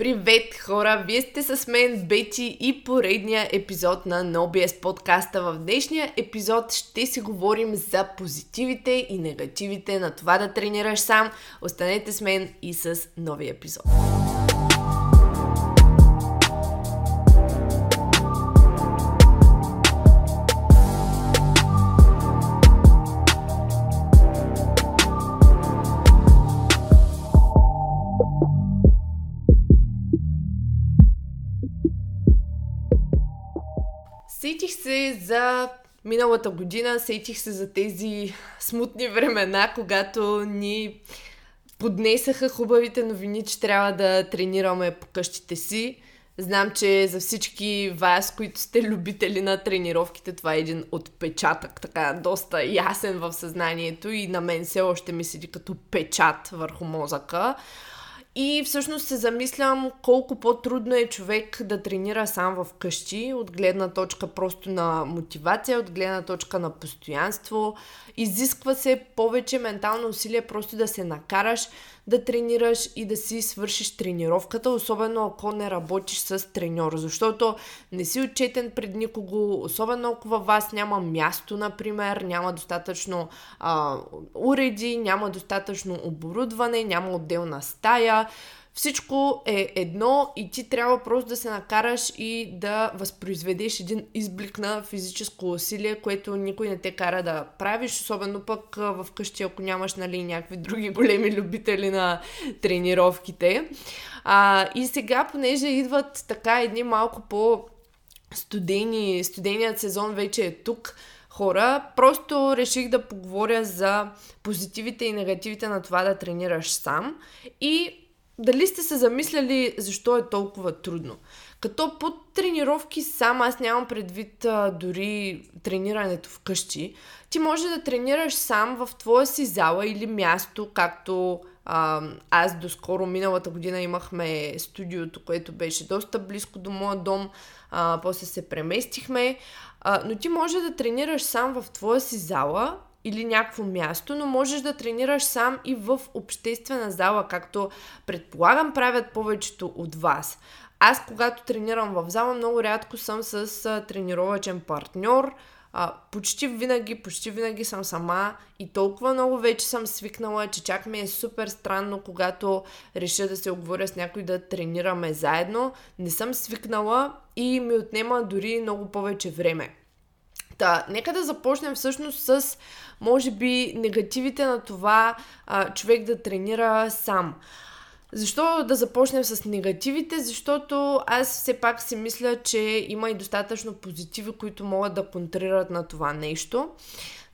Привет, хора! Вие сте с мен, Бети и поредния епизод на NoBS подкаста. В днешния епизод ще си говорим за позитивите и негативите на това да тренираш сам. Останете с мен и с новия епизод. Се за миналата година, сетих се за тези смутни времена, когато ни поднесаха хубавите новини, че трябва да тренираме по къщите си. Знам, че за всички вас, които сте любители на тренировките, това е един отпечатък, така доста ясен в съзнанието и на мен все още ми седи като печат върху мозъка. И всъщност се замислям колко по-трудно е човек да тренира сам в къщи, от гледна точка просто на мотивация, от гледна точка на постоянство. Изисква се повече ментално усилие просто да се накараш да тренираш и да си свършиш тренировката, особено ако не работиш с треньор, защото не си отчетен пред никого, особено ако във вас няма място, например, няма достатъчно а, уреди, няма достатъчно оборудване, няма отделна стая, всичко е едно и ти трябва просто да се накараш и да възпроизведеш един изблик на физическо усилие, което никой не те кара да правиш, особено пък в къщи, ако нямаш нали, някакви други големи любители на тренировките. А, и сега, понеже идват така едни малко по студени, студеният сезон вече е тук, хора, просто реших да поговоря за позитивите и негативите на това да тренираш сам и дали сте се замисляли защо е толкова трудно? Като под тренировки сам, аз нямам предвид а, дори тренирането вкъщи, ти може да тренираш сам в твоя си зала или място, както а, аз доскоро миналата година имахме студиото, което беше доста близко до моя дом, а, после се преместихме, а, но ти може да тренираш сам в твоя си зала или някакво място, но можеш да тренираш сам и в обществена зала, както предполагам правят повечето от вас. Аз, когато тренирам в зала, много рядко съм с а, тренировачен партньор. А, почти винаги, почти винаги съм сама и толкова много вече съм свикнала, че чак ми е супер странно, когато реша да се оговоря с някой да тренираме заедно. Не съм свикнала и ми отнема дори много повече време. Та, нека да започнем всъщност с, може би, негативите на това а, човек да тренира сам. Защо да започнем с негативите? Защото аз все пак си мисля, че има и достатъчно позитиви, които могат да контрират на това нещо.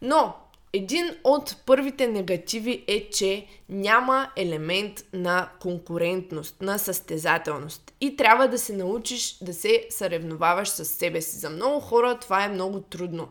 Но един от първите негативи е, че няма елемент на конкурентност, на състезателност. И трябва да се научиш да се съревноваваш с себе си. За много хора това е много трудно.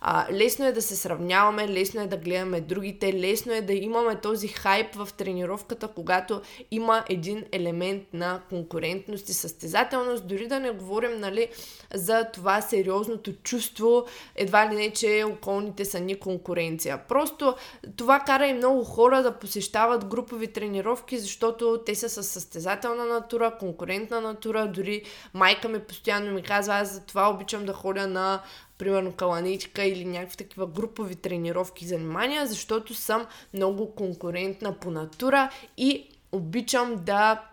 А, лесно е да се сравняваме, лесно е да гледаме другите, лесно е да имаме този хайп в тренировката, когато има един елемент на конкурентност и състезателност. Дори да не говорим нали, за това сериозното чувство, едва ли не, че околните са ни конкуренция. Просто това кара и много хора да посещават групови тренировки, защото те са с състезателна натура, конкурентна натура. Дори майка ми постоянно ми казва, аз за това обичам да ходя на примерно каланичка или някакви такива групови тренировки и занимания, защото съм много конкурентна по натура и обичам да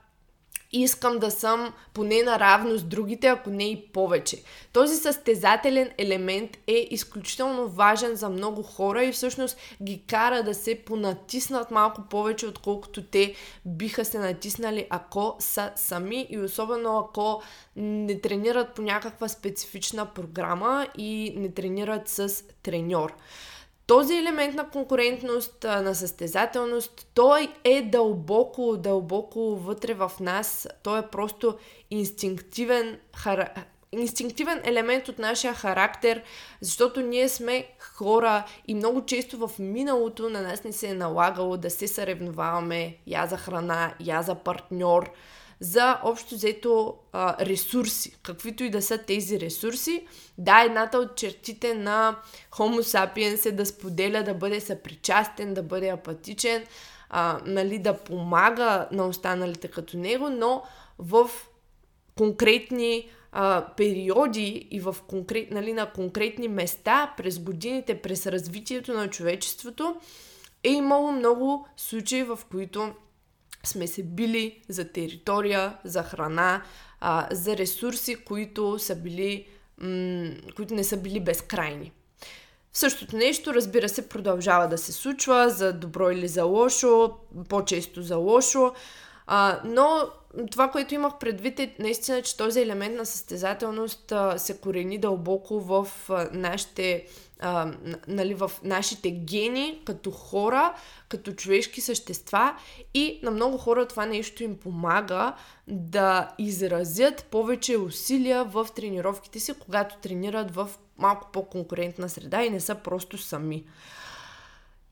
искам да съм поне наравно с другите, ако не и повече. Този състезателен елемент е изключително важен за много хора и всъщност ги кара да се понатиснат малко повече, отколкото те биха се натиснали, ако са сами и особено ако не тренират по някаква специфична програма и не тренират с треньор. Този елемент на конкурентност, на състезателност, той е дълбоко, дълбоко вътре в нас. Той е просто инстинктивен, хара... инстинктивен елемент от нашия характер, защото ние сме хора и много често в миналото на нас не се е налагало да се съревноваваме я за храна, я за партньор, за общо взето а, ресурси, каквито и да са тези ресурси. Да, едната от чертите на Homo sapiens е да споделя, да бъде съпричастен, да бъде апатичен, а, нали, да помага на останалите като него, но в конкретни а, периоди и в конкрет, нали, на конкретни места през годините, през развитието на човечеството, е имало много случаи, в които сме се били за територия, за храна, а, за ресурси, които, са били, м- които не са били безкрайни. Същото нещо, разбира се, продължава да се случва за добро или за лошо, по-често за лошо, а, но това, което имах предвид е наистина, че този елемент на състезателност а, се корени дълбоко в а, нашите а, нали, в нашите гени като хора, като човешки същества и на много хора това нещо им помага да изразят повече усилия в тренировките си, когато тренират в малко по-конкурентна среда и не са просто сами.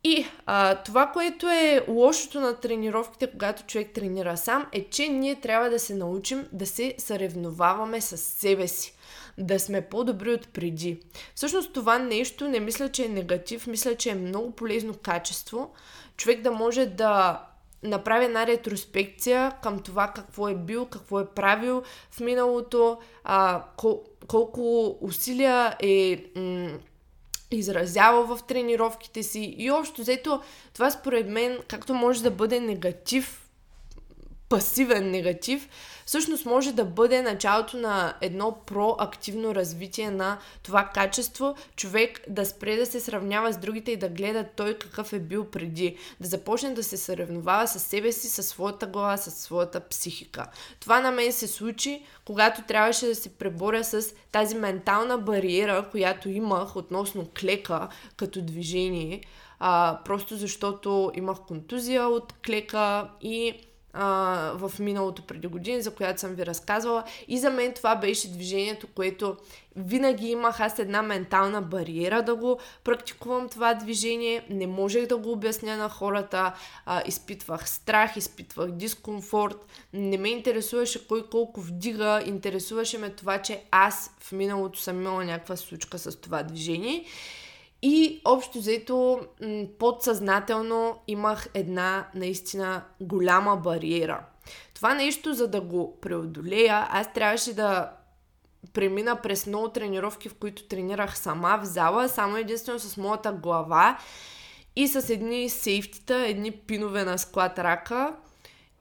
И а, това, което е лошото на тренировките, когато човек тренира сам, е, че ние трябва да се научим да се съревноваваме с себе си. Да сме по-добри от преди. Всъщност това нещо не мисля, че е негатив, мисля, че е много полезно качество. Човек да може да направи една ретроспекция към това какво е бил, какво е правил в миналото, а, кол- колко усилия е м- изразява в тренировките си. И общо взето това според мен, както може да бъде негатив, пасивен негатив, всъщност може да бъде началото на едно проактивно развитие на това качество, човек да спре да се сравнява с другите и да гледа той какъв е бил преди, да започне да се съревновава с себе си, със своята глава, със своята психика. Това на мен се случи, когато трябваше да се преборя с тази ментална бариера, която имах относно клека като движение, а, просто защото имах контузия от клека и а, в миналото преди години, за която съм ви разказвала. И за мен това беше движението, което винаги имах аз една ментална бариера да го практикувам това движение. Не можех да го обясня на хората. А, изпитвах страх, изпитвах дискомфорт. Не ме интересуваше кой колко вдига. Интересуваше ме това, че аз в миналото съм имала някаква случка с това движение. И общо взето подсъзнателно имах една наистина голяма бариера. Това нещо, за да го преодолея, аз трябваше да премина през много тренировки, в които тренирах сама в зала, само единствено с моята глава и с едни сейфтита, едни пинове на склад рака.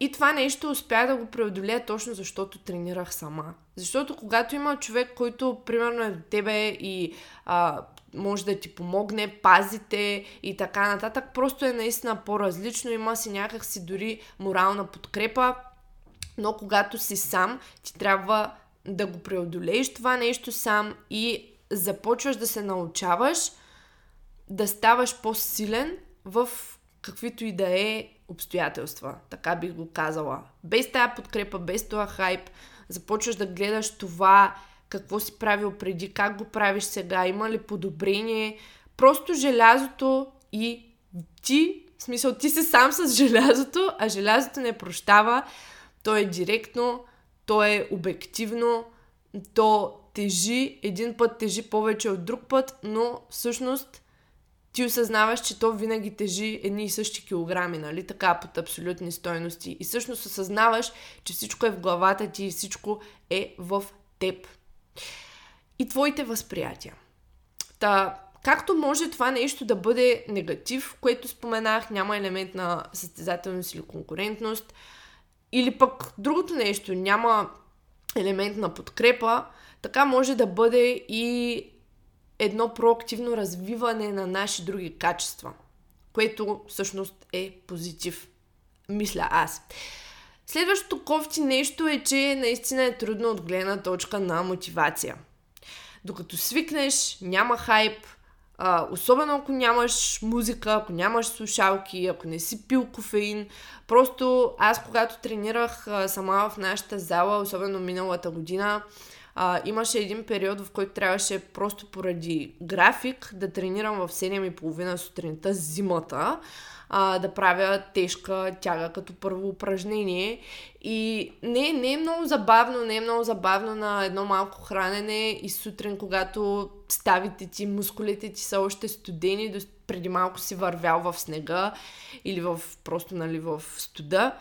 И това нещо успя да го преодолея точно защото тренирах сама. Защото когато има човек, който примерно е до тебе и а, може да ти помогне, пазите и така нататък. Просто е наистина по-различно, има си някакси дори морална подкрепа, но когато си сам, ти трябва да го преодолееш това нещо сам и започваш да се научаваш да ставаш по-силен в каквито и да е обстоятелства. Така бих го казала. Без тая подкрепа, без това хайп, започваш да гледаш това какво си правил преди, как го правиш сега, има ли подобрение. Просто желязото и ти, в смисъл ти си сам с желязото, а желязото не прощава. То е директно, то е обективно, то тежи, един път тежи повече от друг път, но всъщност ти осъзнаваш, че то винаги тежи едни и същи килограми, нали? Така, под абсолютни стойности. И всъщност осъзнаваш, че всичко е в главата ти и всичко е в теб и твоите възприятия. Та, както може това нещо да бъде негатив, което споменах, няма елемент на състезателност или конкурентност, или пък другото нещо, няма елемент на подкрепа, така може да бъде и едно проактивно развиване на наши други качества, което всъщност е позитив. Мисля аз. Следващото кофти нещо е, че наистина е трудно от гледна точка на мотивация. Докато свикнеш, няма хайп, а, особено ако нямаш музика, ако нямаш слушалки, ако не си пил кофеин. Просто аз, когато тренирах а, сама в нашата зала, особено миналата година, а, имаше един период, в който трябваше просто поради график да тренирам в 7.30 сутринта зимата а, да правя тежка тяга като първо упражнение. И не, не е много забавно, не е много забавно на едно малко хранене и сутрин, когато ставите ти, мускулите ти са още студени, преди малко си вървял в снега или в, просто нали, в студа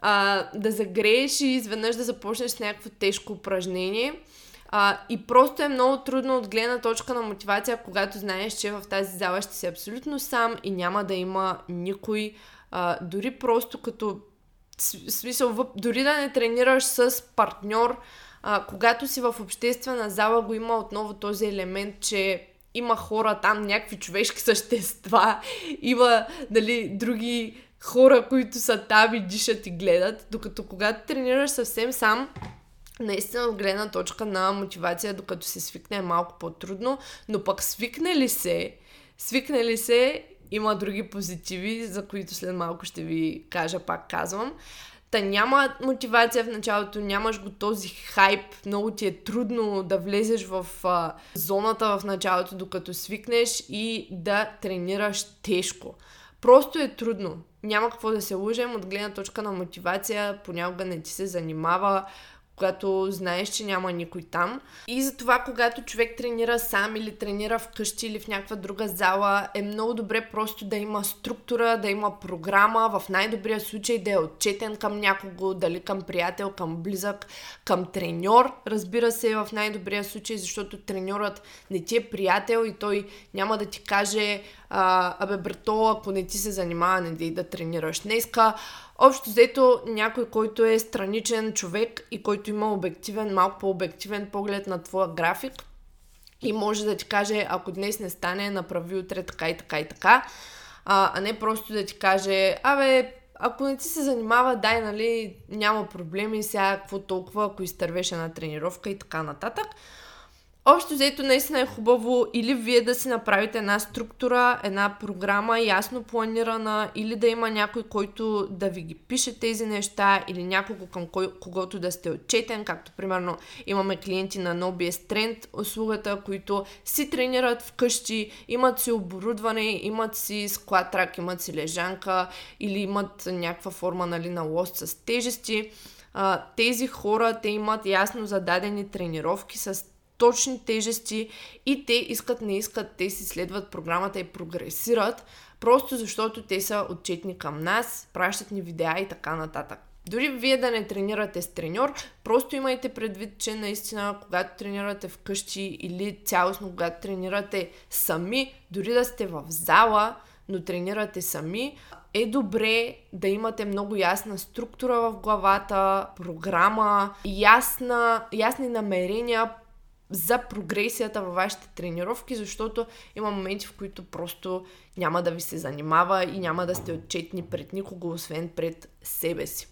а, да загрееш и изведнъж да започнеш с някакво тежко упражнение. А, и просто е много трудно от гледна точка на мотивация, когато знаеш, че в тази зала ще си абсолютно сам и няма да има никой. А, дори просто като смисъл, дори да не тренираш с партньор, а, когато си в обществена зала го има отново този елемент, че има хора там, някакви човешки същества, има дали, други хора, които са там и дишат и гледат, докато когато тренираш съвсем сам, наистина от гледна точка на мотивация, докато се свикне е малко по-трудно, но пък свикне ли се, свикне ли се, има други позитиви, за които след малко ще ви кажа, пак казвам. Та няма мотивация в началото, нямаш го този хайп, много ти е трудно да влезеш в а, зоната в началото, докато свикнеш и да тренираш тежко. Просто е трудно. Няма какво да се лъжем от гледна точка на мотивация, понякога не ти се занимава, когато знаеш, че няма никой там. И затова, когато човек тренира сам или тренира вкъщи или в някаква друга зала, е много добре просто да има структура, да има програма, в най-добрия случай да е отчетен към някого, дали към приятел, към близък, към треньор, разбира се, в най-добрия случай, защото треньорът не ти е приятел и той няма да ти каже абе брато, ако не ти се занимава, не да тренираш днеска. Общо взето някой, който е страничен човек и който има обективен, малко по-обективен поглед на твоя график и може да ти каже, ако днес не стане, направи утре така и така и така, а, а не просто да ти каже, абе, ако не ти се занимава, дай, нали, няма проблеми, сега какво толкова, ако изтървеше на тренировка и така нататък. Общо взето наистина е хубаво или вие да си направите една структура, една програма ясно планирана, или да има някой, който да ви ги пише тези неща, или някого към кой, когото да сте отчетен, както примерно имаме клиенти на NoBS Trend услугата, които си тренират вкъщи, имат си оборудване, имат си склад трак, имат си лежанка, или имат някаква форма нали, на лост с тежести. Uh, тези хора, те имат ясно зададени тренировки с точни тежести и те искат, не искат, те си следват програмата и прогресират, просто защото те са отчетни към нас, пращат ни видеа и така нататък. Дори вие да не тренирате с треньор, просто имайте предвид, че наистина, когато тренирате вкъщи или цялостно, когато тренирате сами, дори да сте в зала, но тренирате сами, е добре да имате много ясна структура в главата, програма, ясна, ясни намерения за прогресията във вашите тренировки, защото има моменти, в които просто няма да ви се занимава и няма да сте отчетни пред никого, освен пред себе си.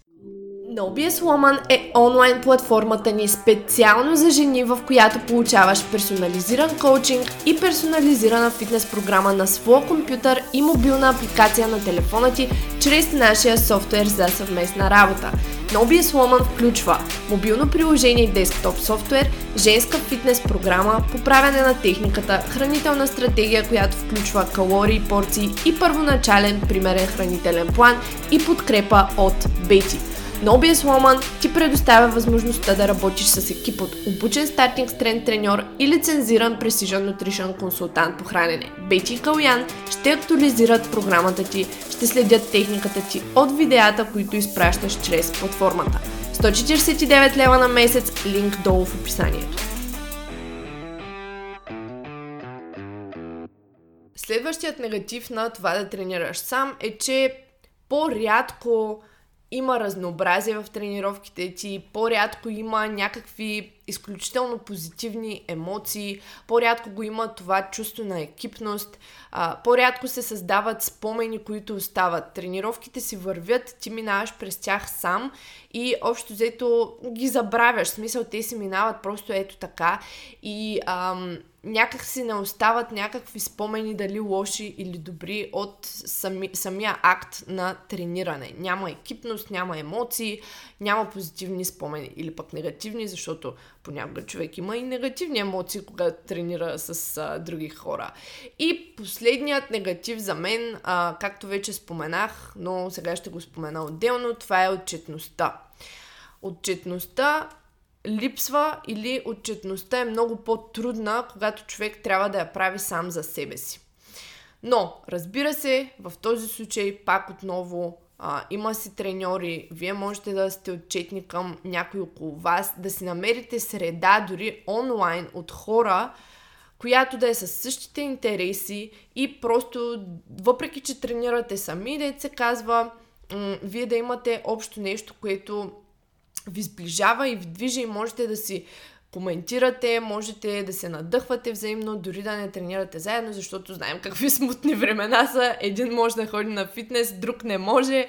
NoBS Woman е онлайн платформата ни специално за жени, в която получаваш персонализиран коучинг и персонализирана фитнес програма на своя компютър и мобилна апликация на телефона ти чрез нашия софтуер за съвместна работа. NoBS Woman включва мобилно приложение и десктоп софтуер, женска фитнес програма, поправяне на техниката, хранителна стратегия, която включва калории, порции и първоначален примерен хранителен план и подкрепа от Бети. NoBS Woman ти предоставя възможността да работиш с екип от обучен стартинг стрен треньор и лицензиран Precision Nutrition консултант по хранене. Бети и Калян ще актуализират програмата ти, ще следят техниката ти от видеята, които изпращаш чрез платформата. 149 лева на месец, линк долу в описанието. Следващият негатив на това да тренираш сам е, че по-рядко има разнообразие в тренировките ти, по-рядко има някакви изключително позитивни емоции, по-рядко го има това чувство на екипност, а, по-рядко се създават спомени, които остават. Тренировките си вървят, ти минаваш през тях сам и общо взето ги забравяш. В смисъл, те си минават просто ето така и ам, някак си не остават някакви спомени, дали лоши или добри, от сами, самия акт на трениране. Няма екипност, няма емоции, няма позитивни спомени или пък негативни, защото понякога човек има и негативни емоции, когато тренира с а, други хора. И последният негатив за мен, а, както вече споменах, но сега ще го спомена отделно, това е отчетността. Отчетността липсва или отчетността е много по-трудна, когато човек трябва да я прави сам за себе си. Но, разбира се, в този случай пак отново а, има си треньори, вие можете да сте отчетни към някой около вас, да си намерите среда, дори онлайн, от хора, която да е с същите интереси и просто, въпреки че тренирате сами, да се казва, м- вие да имате общо нещо, което ви сближава и ви движи и можете да си коментирате, можете да се надъхвате взаимно, дори да не тренирате заедно, защото знаем какви смутни времена са. Един може да ходи на фитнес, друг не може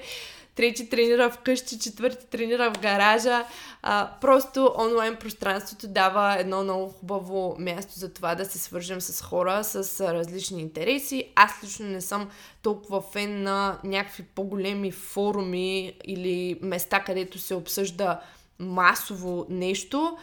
трети тренира вкъщи, четвърти тренира в гаража. А, просто онлайн пространството дава едно много хубаво място за това да се свържем с хора с различни интереси. Аз лично не съм толкова фен на някакви по-големи форуми или места, където се обсъжда масово нещо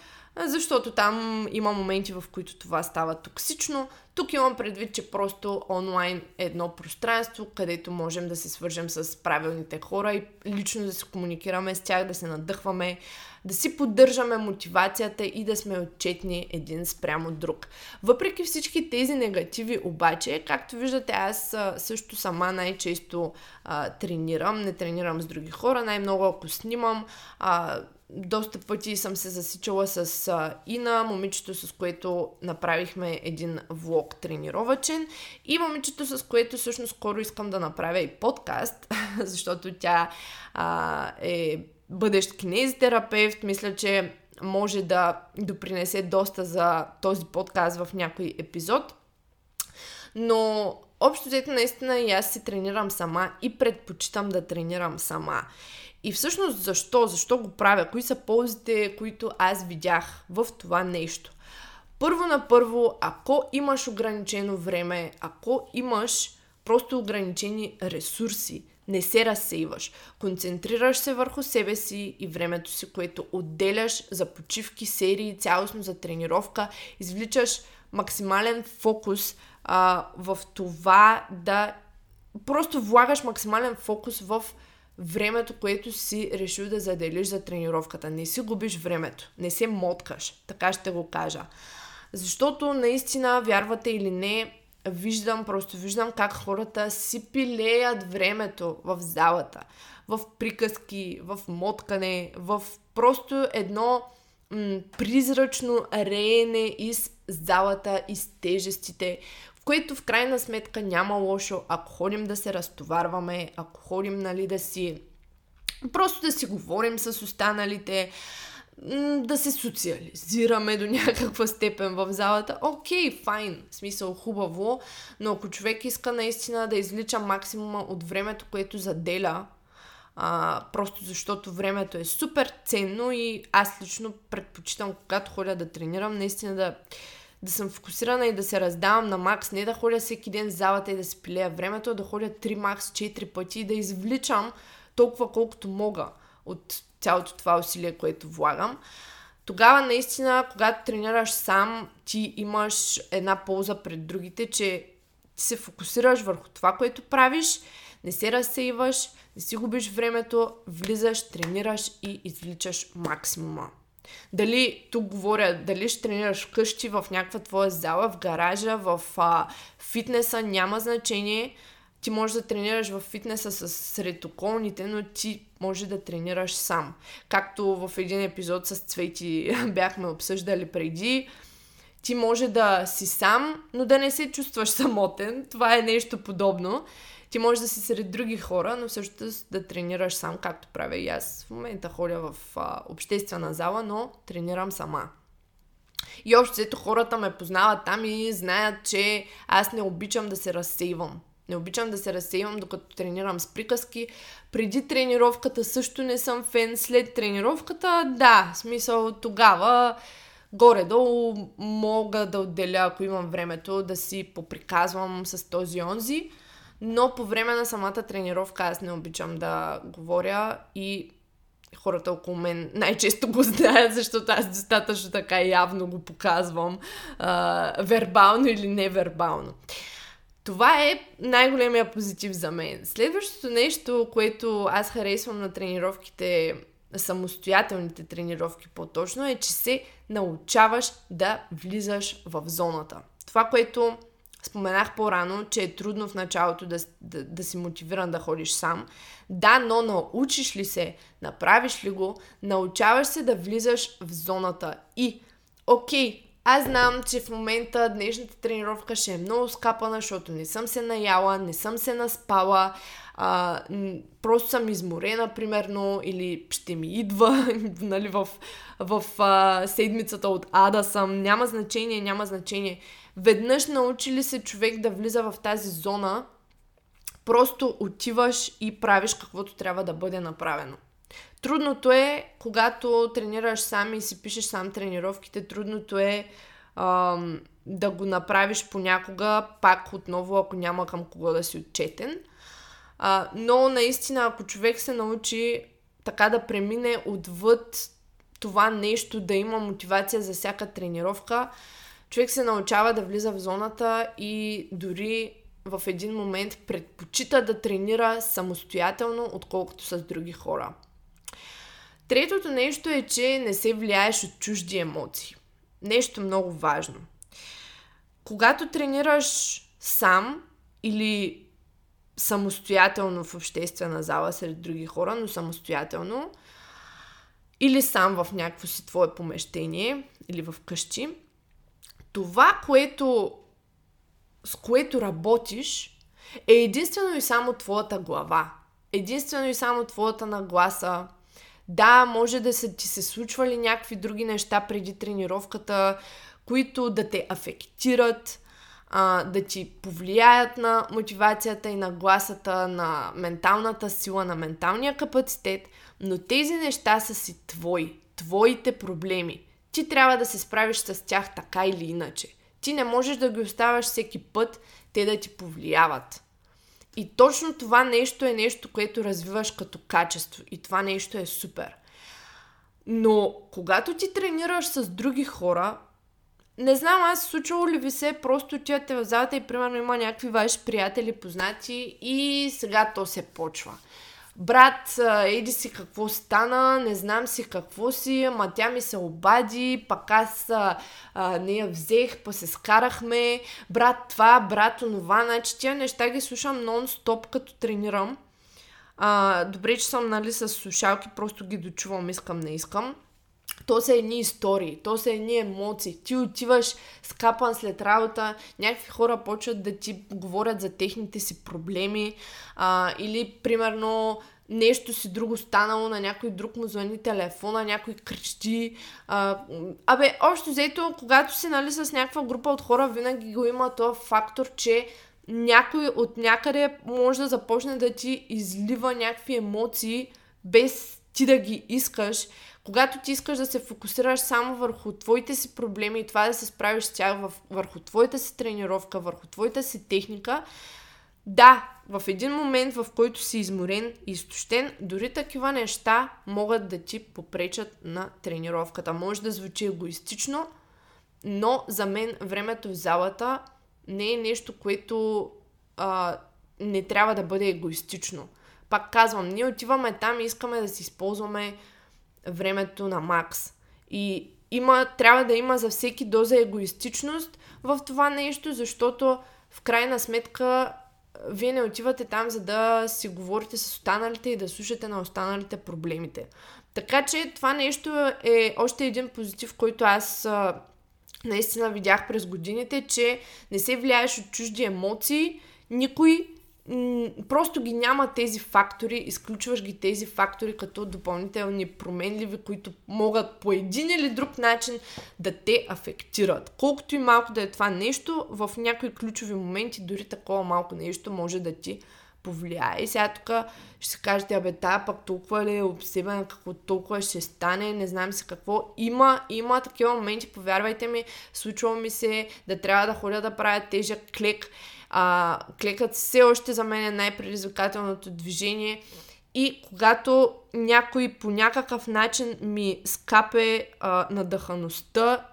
защото там има моменти, в които това става токсично. Тук имам предвид, че просто онлайн е едно пространство, където можем да се свържем с правилните хора и лично да се комуникираме с тях, да се надъхваме, да си поддържаме мотивацията и да сме отчетни един спрямо друг. Въпреки всички тези негативи обаче, както виждате, аз също сама най-често а, тренирам, не тренирам с други хора, най-много ако снимам, а, доста пъти съм се засичала с а, Ина, момичето с което направихме един влог тренировачен и момичето с което всъщност скоро искам да направя и подкаст, защото тя а, е бъдещ кинезитерапевт. Мисля, че може да допринесе доста за този подкаст в някой епизод. Но общо взето наистина и аз си тренирам сама и предпочитам да тренирам сама. И всъщност защо? Защо го правя? Кои са ползите, които аз видях в това нещо? Първо на първо, ако имаш ограничено време, ако имаш просто ограничени ресурси, не се разсейваш. Концентрираш се върху себе си и времето си, което отделяш за почивки, серии, цялостно за тренировка, извличаш максимален фокус а, в това да просто влагаш максимален фокус в времето, което си решил да заделиш за тренировката. Не си губиш времето, не се моткаш, така ще го кажа. Защото наистина, вярвате или не, виждам, просто виждам как хората си пилеят времето в залата, в приказки, в моткане, в просто едно м- призрачно реене из залата, из тежестите, което в крайна сметка няма лошо, ако ходим да се разтоварваме, ако ходим нали, да си просто да си говорим с останалите, да се социализираме до някаква степен в залата. Окей, okay, файн, смисъл хубаво, но ако човек иска наистина да излича максимума от времето, което заделя, а, просто защото времето е супер ценно и аз лично предпочитам, когато ходя да тренирам, наистина да да съм фокусирана и да се раздавам на макс, не да ходя всеки ден в залата и да си пилея времето, а да ходя 3 макс 4 пъти и да извличам толкова колкото мога от цялото това усилие, което влагам. Тогава наистина, когато тренираш сам, ти имаш една полза пред другите, че ти се фокусираш върху това, което правиш, не се разсейваш, не си губиш времето, влизаш, тренираш и извличаш максимума. Дали, тук говоря, дали ще тренираш вкъщи, в някаква твоя зала, в гаража, в а, фитнеса, няма значение. Ти можеш да тренираш в фитнеса с сред околните, но ти може да тренираш сам. Както в един епизод с Цвети бяхме обсъждали преди, ти може да си сам, но да не се чувстваш самотен. Това е нещо подобно. Ти можеш да си сред други хора, но също да тренираш сам, както правя и аз. В момента ходя в а, обществена зала, но тренирам сама. И общо хората ме познават там и знаят, че аз не обичам да се разсейвам. Не обичам да се разсейвам, докато тренирам с приказки. Преди тренировката също не съм фен. След тренировката, да, смисъл тогава горе-долу мога да отделя, ако имам времето, да си поприказвам с този онзи. Но по време на самата тренировка аз не обичам да говоря и хората около мен най-често го знаят, защото аз достатъчно така явно го показвам а, вербално или невербално. Това е най-големия позитив за мен. Следващото нещо, което аз харесвам на тренировките, самостоятелните тренировки по-точно, е, че се научаваш да влизаш в зоната. Това, което Споменах по-рано, че е трудно в началото да, да, да си мотивиран да ходиш сам. Да, но научиш ли се, направиш ли го, научаваш се да влизаш в зоната. И, окей, аз знам, че в момента днешната тренировка ще е много скапана, защото не съм се наяла, не съм се наспала, а, просто съм изморена, примерно, или ще ми идва, нали, в, в а, седмицата от ада съм. Няма значение, няма значение. Веднъж научи ли се човек да влиза в тази зона, просто отиваш и правиш каквото трябва да бъде направено. Трудното е, когато тренираш сам и си пишеш сам тренировките, трудното е ам, да го направиш понякога, пак отново, ако няма към кого да си отчетен. А, но наистина, ако човек се научи така да премине отвъд това нещо, да има мотивация за всяка тренировка, човек се научава да влиза в зоната и дори в един момент предпочита да тренира самостоятелно, отколкото с други хора. Третото нещо е, че не се влияеш от чужди емоции. Нещо много важно. Когато тренираш сам или самостоятелно в обществена зала сред други хора, но самостоятелно, или сам в някакво си твое помещение, или в къщи, това, което, с което работиш, е единствено и само твоята глава. Единствено и само твоята нагласа. Да, може да са ти се случвали някакви други неща преди тренировката, които да те афектират, а, да ти повлияят на мотивацията и на гласата, на менталната сила, на менталния капацитет, но тези неща са си твои, твоите проблеми. Ти трябва да се справиш с тях така или иначе. Ти не можеш да ги оставаш всеки път те да ти повлияват. И точно това нещо е нещо, което развиваш като качество. И това нещо е супер. Но когато ти тренираш с други хора, не знам, аз случвало ли ви се, просто отивате в залата и примерно има някакви ваши приятели, познати и сега то се почва. Брат, еди си какво стана, не знам си какво си, ама тя ми се обади, пък аз а, не я взех, па се скарахме, брат това, брат онова, значи тия неща ги слушам нон-стоп като тренирам. А, добре, че съм нали с слушалки, просто ги дочувам, искам, не искам то са едни истории, то са едни емоции. Ти отиваш скапан след работа, някакви хора почват да ти говорят за техните си проблеми а, или примерно нещо си друго станало, на някой друг му звъни телефона, някой крещи. А, абе, общо взето, когато си нали, с някаква група от хора, винаги го има този фактор, че някой от някъде може да започне да ти излива някакви емоции, без ти да ги искаш когато ти искаш да се фокусираш само върху твоите си проблеми и това да се справиш с тях върху твоята си тренировка, върху твоята си техника, да, в един момент, в който си изморен и изтощен, дори такива неща могат да ти попречат на тренировката. Може да звучи егоистично, но за мен времето в залата не е нещо, което а, не трябва да бъде егоистично. Пак казвам, ние отиваме там и искаме да си използваме времето на Макс. И има, трябва да има за всеки доза егоистичност в това нещо, защото в крайна сметка вие не отивате там, за да си говорите с останалите и да слушате на останалите проблемите. Така че това нещо е още един позитив, който аз а, наистина видях през годините, че не се влияеш от чужди емоции, никой просто ги няма тези фактори, изключваш ги тези фактори като допълнителни променливи, които могат по един или друг начин да те афектират. Колкото и малко да е това нещо, в някои ключови моменти дори такова малко нещо може да ти повлияе. И сега тук ще се кажете, абе, тая пък толкова ли е обсебена, какво толкова ще стане, не знам си какво. Има, има такива моменти, повярвайте ми, случва ми се да трябва да ходя да правя тежък клек а, клекът все още за мен е най-предизвикателното движение. И когато някой по някакъв начин ми скапе а, надъхаността,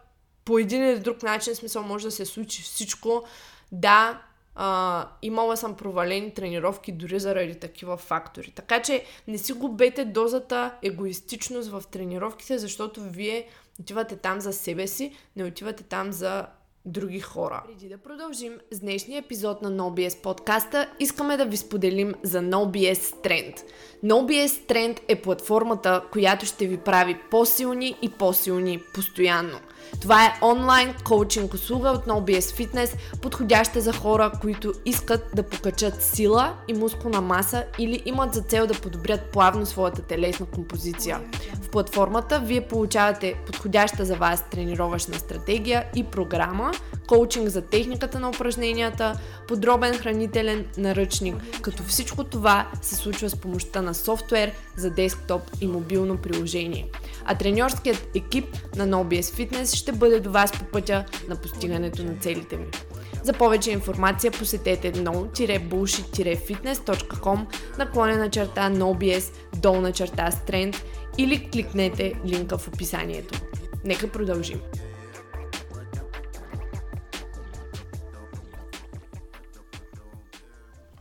по един или друг начин, смисъл може да се случи всичко. Да, а, имала съм провалени тренировки дори заради такива фактори. Така че не си губете дозата егоистичност в тренировките, защото вие отивате там за себе си, не отивате там за други хора. Преди да продължим с днешния епизод на NoBS подкаста, искаме да ви споделим за NoBS Trend. NoBS Trend е платформата, която ще ви прави по-силни и по-силни постоянно – това е онлайн коучинг услуга от NoBS Fitness, подходяща за хора, които искат да покачат сила и мускулна маса или имат за цел да подобрят плавно своята телесна композиция. В платформата вие получавате подходяща за вас тренировъчна стратегия и програма, коучинг за техниката на упражненията, подробен хранителен наръчник, като всичко това се случва с помощта на софтуер за десктоп и мобилно приложение. А треньорският екип на NoBS Fitness ще бъде до вас по пътя на постигането на целите ви. За повече информация посетете no-bullshit-fitness.com наклонена черта NoBS долна черта Strength или кликнете линка в описанието. Нека продължим!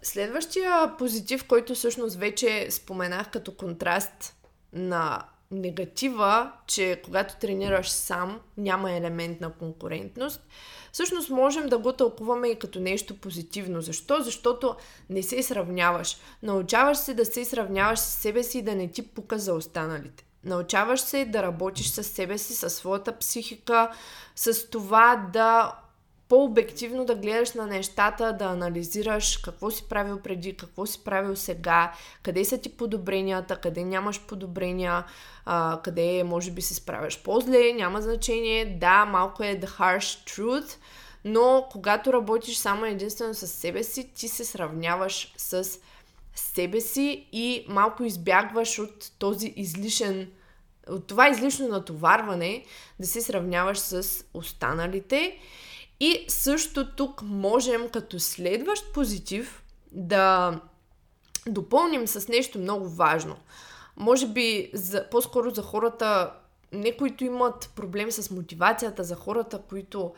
Следващия позитив, който всъщност вече споменах като контраст на негатива, че когато тренираш сам, няма елемент на конкурентност, всъщност можем да го тълкуваме и като нещо позитивно. Защо? Защото не се сравняваш. Научаваш се да се сравняваш с себе си и да не ти пука за останалите. Научаваш се да работиш с себе си, със своята психика, с това да по-обективно да гледаш на нещата, да анализираш какво си правил преди, какво си правил сега, къде са ти подобренията, къде нямаш подобрения, а, къде може би се справяш по-зле, няма значение. Да, малко е the harsh truth, но когато работиш само единствено с себе си, ти се сравняваш с себе си и малко избягваш от този излишен от това излишно натоварване да се сравняваш с останалите и също тук можем като следващ позитив да допълним с нещо много важно. Може би за, по-скоро за хората, не които имат проблем с мотивацията, за хората, които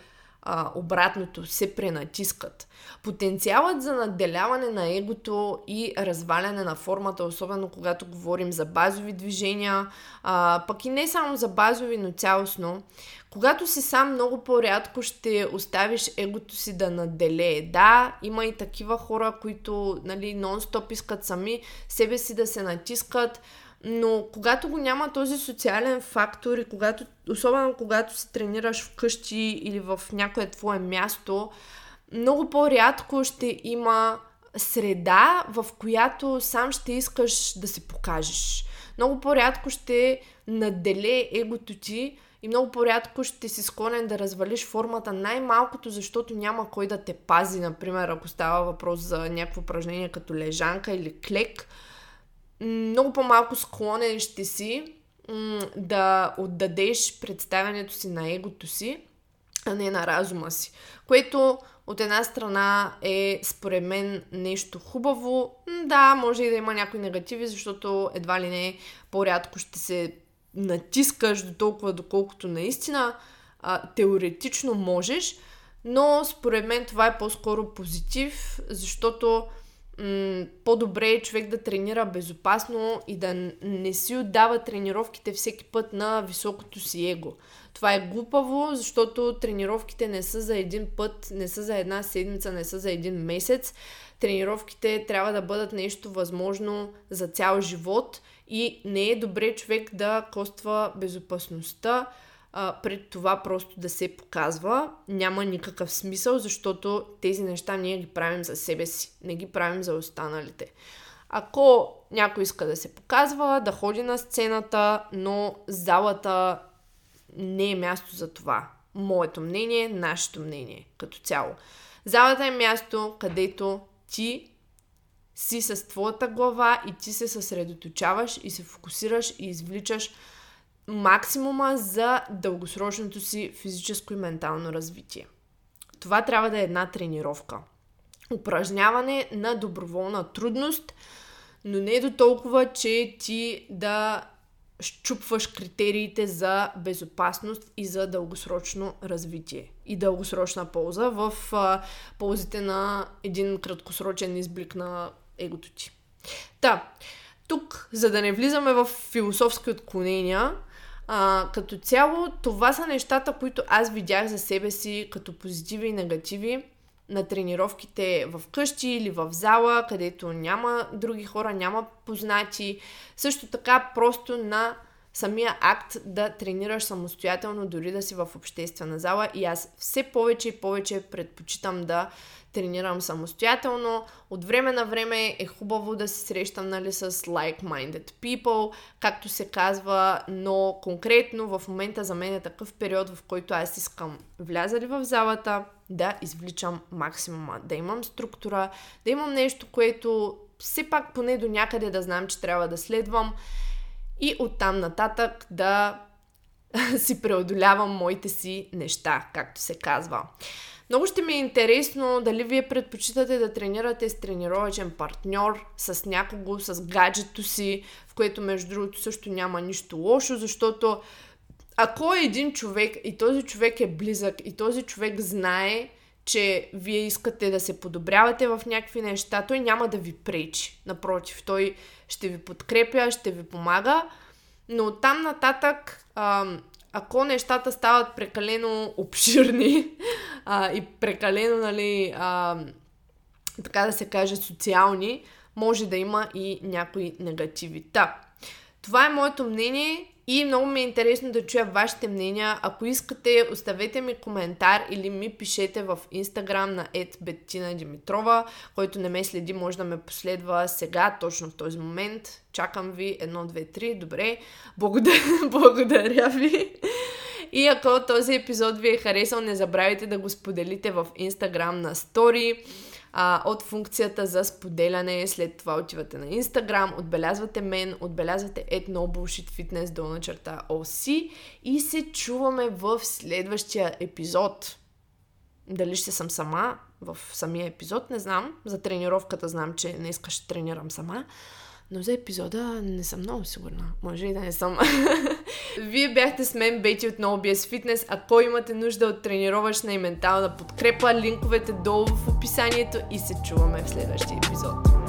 а, обратното се пренатискат. Потенциалът за надделяване на егото и разваляне на формата, особено когато говорим за базови движения, а, пък и не само за базови, но цялостно, когато си сам, много по-рядко ще оставиш егото си да наделее. Да, има и такива хора, които нали, нон-стоп искат сами себе си да се натискат, но когато го няма този социален фактор и когато, особено когато се тренираш вкъщи или в някое твое място, много по-рядко ще има среда, в която сам ще искаш да се покажеш. Много по-рядко ще наделе егото ти и много по-рядко ще си склонен да развалиш формата най-малкото, защото няма кой да те пази. Например, ако става въпрос за някакво упражнение като лежанка или клек, много по-малко склонен ще си да отдадеш представянето си на егото си, а не на разума си. Което от една страна е според мен нещо хубаво. Да, може и да има някои негативи, защото едва ли не по-рядко ще се натискаш до толкова, доколкото наистина а, теоретично можеш, но според мен това е по-скоро позитив, защото м- по-добре е човек да тренира безопасно и да не си отдава тренировките всеки път на високото си его. Това е глупаво, защото тренировките не са за един път, не са за една седмица, не са за един месец. Тренировките трябва да бъдат нещо възможно за цял живот и не е добре човек да коства безопасността а, пред това просто да се показва. Няма никакъв смисъл, защото тези неща ние ги правим за себе си, не ги правим за останалите. Ако някой иска да се показва, да ходи на сцената, но залата не е място за това. Моето мнение, нашето мнение като цяло. Залата е място, където ти си с твоята глава и ти се съсредоточаваш и се фокусираш и извличаш максимума за дългосрочното си физическо и ментално развитие. Това трябва да е една тренировка. Упражняване на доброволна трудност, но не до толкова, че ти да щупваш критериите за безопасност и за дългосрочно развитие и дългосрочна полза в а, ползите на един краткосрочен изблик на егото ти. Та, тук, за да не влизаме в философски отклонения, А, като цяло, това са нещата, които аз видях за себе си като позитиви и негативи на тренировките в къщи или в зала, където няма други хора, няма познати. Също така просто на самия акт да тренираш самостоятелно, дори да си в обществена зала. И аз все повече и повече предпочитам да тренирам самостоятелно. От време на време е хубаво да се срещам нали, с like-minded people, както се казва, но конкретно в момента за мен е такъв период, в който аз искам вляза ли в залата, да извличам максимума, да имам структура, да имам нещо, което все пак поне до някъде да знам, че трябва да следвам и оттам нататък да си преодолявам моите си неща, както се казва. Много ще ми е интересно дали вие предпочитате да тренирате с тренировачен партньор, с някого, с гаджето си, в което между другото също няма нищо лошо, защото ако е един човек и този човек е близък и този човек знае, че вие искате да се подобрявате в някакви неща, той няма да ви пречи. Напротив, той ще ви подкрепя, ще ви помага, но там нататък, ако нещата стават прекалено обширни а, и прекалено, нали, а, така да се каже, социални, може да има и някои негативи. Та, това е моето мнение и много ми е интересно да чуя вашите мнения. Ако искате, оставете ми коментар или ми пишете в Instagram на Беттина Димитрова, който не ме следи, може да ме последва сега, точно в този момент. Чакам ви. Едно, две, три. Добре. Благодаря, благодаря ви. И ако този епизод ви е харесал, не забравяйте да го споделите в Instagram на Story а, от функцията за споделяне. След това отивате на Instagram, отбелязвате мен, отбелязвате at no bullshit fitness долна черта OC и се чуваме в следващия епизод. Дали ще съм сама в самия епизод, не знам. За тренировката знам, че не искаш да тренирам сама. Но за епизода не съм много сигурна. Може и да не съм. Вие бяхте с мен, Бети от NoBS Fitness. Ако имате нужда от тренировъчна и ментална подкрепа, линковете долу в описанието и се чуваме в следващия епизод.